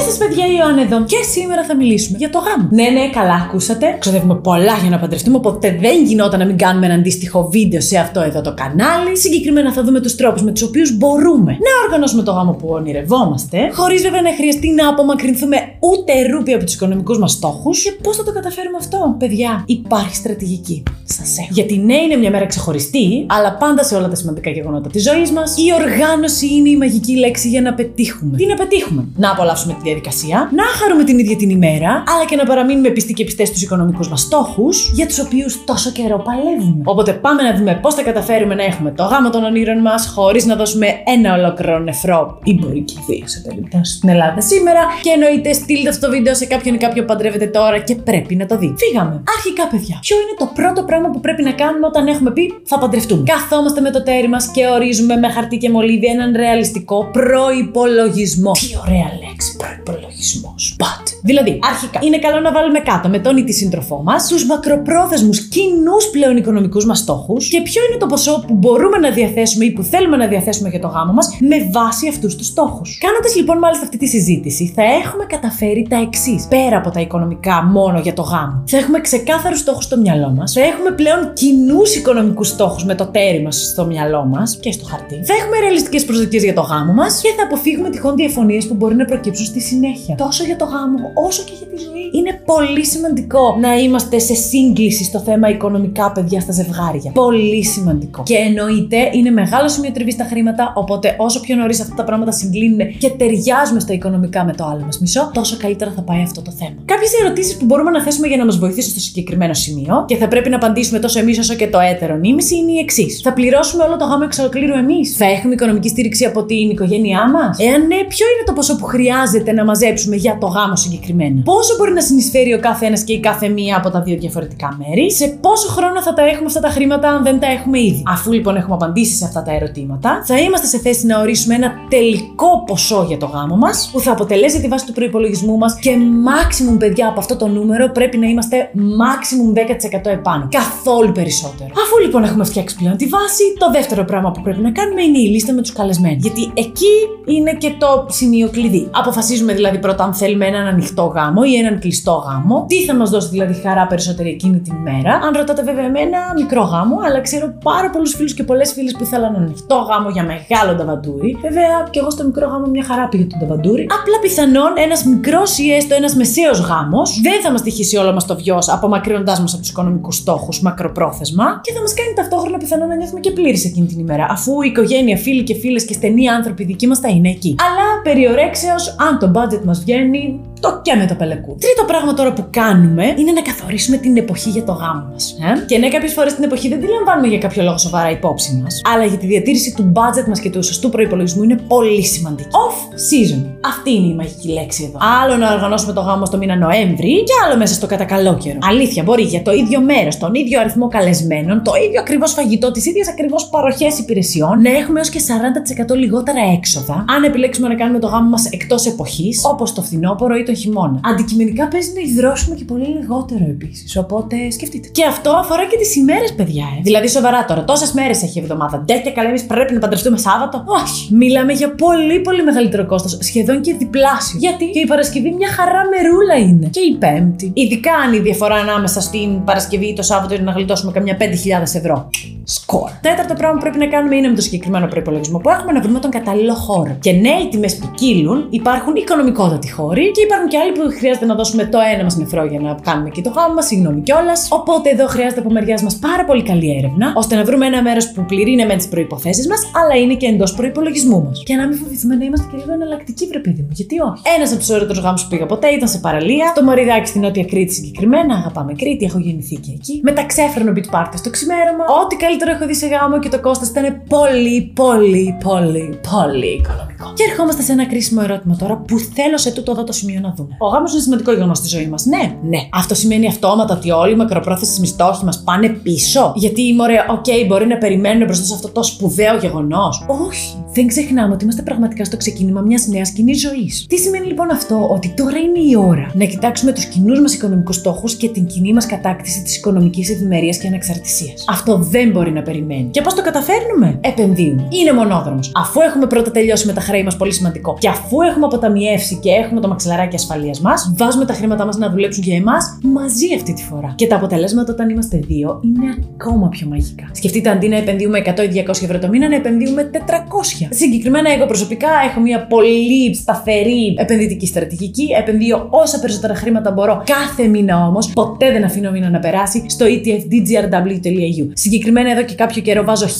Γεια σας, παιδιά, η Ιωάννα εδώ. Και σήμερα θα μιλήσουμε για το γάμο. Ναι, ναι, καλά, ακούσατε. Ξοδεύουμε πολλά για να παντρευτούμε, οπότε δεν γινόταν να μην κάνουμε ένα αντίστοιχο βίντεο σε αυτό εδώ το κανάλι. Συγκεκριμένα θα δούμε τους τρόπους με τους οποίους μπορούμε να οργανώσουμε το γάμο που ονειρευόμαστε, χωρίς βέβαια να χρειαστεί να απομακρυνθούμε ούτε ρούπι από τους οικονομικούς μας στόχους. Και πώς θα το καταφέρουμε αυτό, παιδιά; Υπάρχει στρατηγική. Σας έχω. Γιατί ναι, είναι μια μέρα ξεχωριστή, αλλά πάντα σε όλα τα σημαντικά γεγονότα της ζωής μας, η οργάνωση είναι η μαγική λέξη για να πετύχουμε. Τι να πετύχουμε; Να απολαύσουμε τη διαδικασία, να χαρούμε την ίδια την ημέρα, αλλά και να παραμείνουμε πιστοί και πιστές στους οικονομικούς μας στόχους, για τους οποίους τόσο καιρό παλεύουμε. Οπότε πάμε να δούμε πώς θα καταφέρουμε να έχουμε το γάμο των ονείρων μας, χωρίς να δώσουμε ένα ολόκληρο νεφρό, ή μπορεί και δύο σε περίπτωση στην Ελλάδα σήμερα. Και εννοείται στείλτε αυτό το βίντεο σε κάποιον ή κάποιον παντρεύεται τώρα και πρέπει να το δει. Φύγαμε. Αρχικά, παιδιά, ποιο είναι το πρώτο πράγμα που πρέπει να κάνουμε όταν έχουμε πει θα παντρευτούμε. Καθόμαστε με το τέρι μας και ορίζουμε με χαρτί και μολύβι έναν ρεαλιστικό προπολογισμό. Τι ωραία λέξη, προπολογισμό. But. Δηλαδή, αρχικά είναι καλό να βάλουμε κάτω με τον ή τη σύντροφό μας τους μακροπρόθεσμους κοινούς πλέον οικονομικούς μας στόχους και ποιο είναι το ποσό που μπορούμε να διαθέσουμε ή που θέλουμε να διαθέσουμε για το γάμο μας με βάση αυτούς τους στόχους. Κάνοντας λοιπόν μάλιστα αυτή τη συζήτηση, θα έχουμε καταφέρει τα εξής. Πέρα από τα οικονομικά μόνο για το γάμο, θα έχουμε ξεκάθαρους στόχους στο μυαλό μας, θα έχουμε πλέον κοινούς οικονομικούς στόχους με το τέρι μας στο μυαλό μας και στο χαρτί, θα έχουμε ρεαλιστικές προσδοκίες για το γάμο μας και θα αποφύγουμε τυχόν διαφωνίες που μπορεί να προκύψουν στη συνέχεια. Τόσο για το γάμο όσο και για τη ζωή. Είναι πολύ σημαντικό να είμαστε σε σύγκληση στο θέμα οικονομικά παιδιά στα ζευγάρια. Πολύ σημαντικό. Και εννοείται είναι μεγάλο σημείο τριβής στα χρήματα, οπότε όσο πιο νωρίς αυτά τα πράγματα συγκλίνουν και ταιριάζουμε στα οικονομικά με το άλλο μας μισό, τόσο καλύτερα θα πάει αυτό το θέμα. Κάποιες ερωτήσεις που μπορούμε να θέσουμε για να μας βοηθήσουν στο συγκεκριμένο σημείο και θα πρέπει να απαντήσουμε τόσο εμείς όσο και το έτερο νήμιση είναι οι εξής. Θα πληρώσουμε όλο το γάμο εξ ολοκλήρου εμείς; Θα έχουμε οικονομική στήριξη από την οικογένειά μας; Εάν ναι, ποιο είναι το ποσό που χρειάζεται να μαζέψουμε για το γάμο συγκεκριμένα. Πόσο μπορεί να συνεισφέρει ο κάθε ένα και η κάθε μία από τα δύο διαφορετικά μέρη; Σε πόσο χρόνο θα τα έχουμε αυτά τα χρήματα αν δεν τα έχουμε ήδη; Αφού λοιπόν έχουμε απαντήσει σε αυτά τα ερωτήματα, θα είμαστε σε θέση να ορίσουμε ένα τελικό ποσό για το γάμο μας που θα αποτελέσει τη βάση του προπολογισμού μας και maximum παιδιά από αυτό το νούμερο πρέπει να είμαστε maximum 10% επάνω. Καθόλου περισσότερο. Αφού λοιπόν έχουμε φτιάξει πλέον τη βάση, το δεύτερο πράγμα που πρέπει να κάνουμε είναι η λίστα με τους καλεσμένους. Γιατί εκεί είναι και το σημείο κλειδί. Αποφασίζουμε δηλαδή πρώτα αν θέλουμε έναν ανοιχτό γάμο ή έναν κλειστό γάμο. Τι θα μας δώσει δηλαδή χαρά περισσότερη εκείνη την ημέρα. Αν ρωτάτε βέβαια εμένα, μικρό γάμο, αλλά ξέρω πάρα πολλούς φίλους και πολλές φίλες που ήθελαν ανοιχτό γάμο για μεγάλο νταβαντούρι. Βέβαια, και εγώ στο μικρό γάμο μια χαρά πήγε το νταβαντούρι. Απλά πιθανόν ένας μικρός ή έστω ένας μεσαίος γάμος δεν θα μας τυχήσει όλο μας το βιός απομακρύνοντάς μας από τους οικονομικούς στόχους μακροπρόθεσμα και θα μας κάνει ταυτόχρονα πιθανόν να νιώθουμε και πλήρης εκείνη την ημέρα, αφού η οικογένεια, φίλοι και φίλες και στενοί άνθρωποι δικοί μας θα είναι εκεί. Αλλά περιορέξεως, αν το budget μας βγαίνει, το και με το πελεκού. Τρίτο πράγμα τώρα που κάνουμε είναι να καθορίσουμε την εποχή για το γάμο μας. Ε; Και ναι, κάποιες φορές την εποχή δεν τη λαμβάνουμε για κάποιο λόγο σοβαρά υπόψη μας, αλλά για τη διατήρηση του budget μας και του σωστού προπολογισμού είναι πολύ σημαντική. Off season. Αυτή είναι η μαγική λέξη εδώ. Άλλο να οργανώσουμε το γάμο στο μήνα Νοέμβρη και άλλο μέσα στο κατακαλό καιρό. Αλήθεια, μπορεί για το ίδιο μέρος, τον ίδιο αριθμό καλεσμένων, το ίδιο ακριβώς φαγητό, τι ίδιε ακριβώς παροχές υπηρεσιών, να έχουμε έως και 40% λιγότερα έξοδα, αν επιλέξουμε να κάνουμε το γάμο μας εκτός εποχής, όπως το φθινόπωρο ή το χειμώνα. Αντικειμενικά παίζει να υδρώσουμε και πολύ λιγότερο επίσης. Οπότε σκεφτείτε. Και αυτό αφορά και τις ημέρες, παιδιά. Ε. Δηλαδή, σοβαρά τώρα, τόσες μέρες έχει η εβδομάδα. Ντε και καλά, εμείς πρέπει να παντρευτούμε Σάββατο. Όχι. Μιλάμε για πολύ πολύ μεγαλύτερο κόστος. Σχεδόν και διπλάσιο. Γιατί και η Παρασκευή μια χαρά μερούλα είναι. Και η Πέμπτη. Ειδικά αν η διαφορά ανάμεσα στην Παρασκευή ή το Σάββατο είναι να γλιτώσουμε καμιά 5.000 ευρώ. Σκορ. Τέταρτο πράγμα που πρέπει να κάνουμε είναι με το συγκεκριμένο προπολογισμό που έχουμε να βρούμε τον κατάλληλο χώρο. Και ναι, οι τιμές ποικίλουν, υπάρχουν οικονομικότατοι χώροι και υπάρχουν και άλλοι που χρειάζεται να δώσουμε το ένα μας νεφρό για να κάνουμε εκεί το γάμο μας, συγγνώμη κιόλας. Οπότε εδώ χρειάζεται από μεριά μας πάρα πολύ καλή έρευνα, ώστε να βρούμε ένα μέρος που πληρεί με τις προποθέσει μας, αλλά είναι και εντός προπολογισμού μας. Και να μην φοβηθούμε να είμαστε και λίγο εναλλακτικοί, βρε παιδί μου, γιατί όχι. Ένας από τους ωραίτερου γάμους που πήγα ποτέ ήταν σε παραλία, το Μαριδάκι στην Νότια Κρήτη συγκεκριμένα, αγαπάμε Κρήτη, έχω γεννηθεί και εκεί. Με τα ξέφρενο beat party στο ξημέρωμα, ό,τι καλύτερο έχω δει σε γάμο και το κόστο ήταν πολύ, πολύ, πολύ, πολύ οικονομικό. Και ερχόμαστε σε ένα κρίσιμο ερώτημα τώρα που θέλω σε τούτο εδώ το σημείο να δούμε. Ο γάμος είναι σημαντικό γεγονός στη ζωή μας. Ναι, ναι. Αυτό σημαίνει αυτόματα ότι όλοι οι μακροπρόθεσμοι στόχοι μας πάνε πίσω; Γιατί, μωρέ, OK, okay, μπορεί να περιμένουν μπροστά σε αυτό το σπουδαίο γεγονός. Όχι. Δεν ξεχνάμε ότι είμαστε πραγματικά στο ξεκίνημα μιας νέας κοινής ζωής. Τι σημαίνει λοιπόν αυτό, ότι τώρα είναι η ώρα να κοιτάξουμε τους κοινούς μας οικονομικούς στόχους και την κοινή μας κατάκτηση της οικονομικής ευημερίας και ανεξαρτησίας. Αυτό δεν μπορεί μπορεί να περιμένει. Και πώς το καταφέρνουμε, επενδύουμε. Είναι μονόδρομος. Αφού έχουμε πρώτα τελειώσει με τα χρέη μας, πολύ σημαντικό, και αφού έχουμε αποταμιεύσει και έχουμε το μαξιλαράκι ασφαλείας μας, βάζουμε τα χρήματά μας να δουλέψουν για εμάς μαζί αυτή τη φορά. Και τα αποτελέσματα όταν είμαστε δύο είναι ακόμα πιο μαγικά. Σκεφτείτε αντί να επενδύουμε 100 ή 200 ευρώ το μήνα, να επενδύουμε 400. Συγκεκριμένα, εγώ προσωπικά έχω μια πολύ σταθερή επενδυτική στρατηγική. Επενδύω όσα περισσότερα χρήματα μπορώ κάθε μήνα όμως. Ποτέ δεν αφήνω μήνα να περάσει στο etfdgrw.eu. Συγκεκριμένα εδώ και κάποιο καιρό βάζω 1000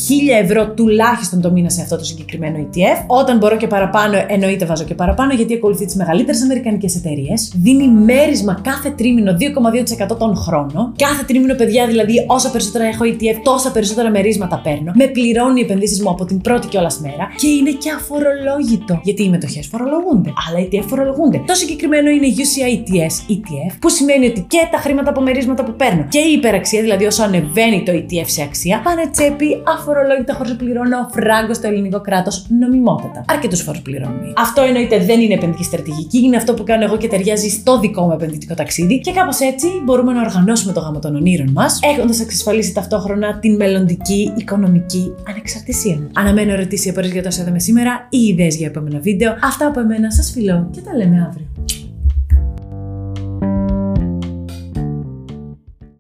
ευρώ τουλάχιστον το μήνα σε αυτό το συγκεκριμένο ETF. Όταν μπορώ και παραπάνω, εννοείται βάζω και παραπάνω γιατί ακολουθεί τις μεγαλύτερες αμερικανικές εταιρείες. Δίνει μέρισμα κάθε τρίμηνο 2,2% τον χρόνο. Κάθε τρίμηνο, παιδιά, δηλαδή, όσα περισσότερα έχω ETF, τόσα περισσότερα μερίσματα παίρνω. Με πληρώνει οι επενδύσεις μου από την πρώτη κιόλα μέρα και είναι και αφορολόγητο. Γιατί οι μετοχές φορολογούνται, αλλά οι ETF φορολογούνται. Το συγκεκριμένο είναι UCITS ETF, που σημαίνει ότι και τα χρήματα από μερίσματα που παίρνω και η υπεραξία, δηλαδή όσο ανεβαίνει το ETF σε αξία, πάνε τσέπη αφορολόγητα χωρίς να πληρώνω φράγκο στο ελληνικό κράτος νομιμότατα. Αρκετού φόρου πληρώνουμε. Αυτό εννοείται δεν είναι επενδυτική στρατηγική, είναι αυτό που κάνω εγώ και ταιριάζει στο δικό μου επενδυτικό ταξίδι και κάπως έτσι μπορούμε να οργανώσουμε το γάμο των ονείρων μας, έχοντας εξασφαλίσει ταυτόχρονα την μελλοντική οικονομική ανεξαρτησία μου. Αναμένω ερωτήσεις ή απορίε για το είδαμε σήμερα ή ιδέες για επόμενα βίντεο. Αυτά από εμένα σας φιλώ και τα λέμε αύριο.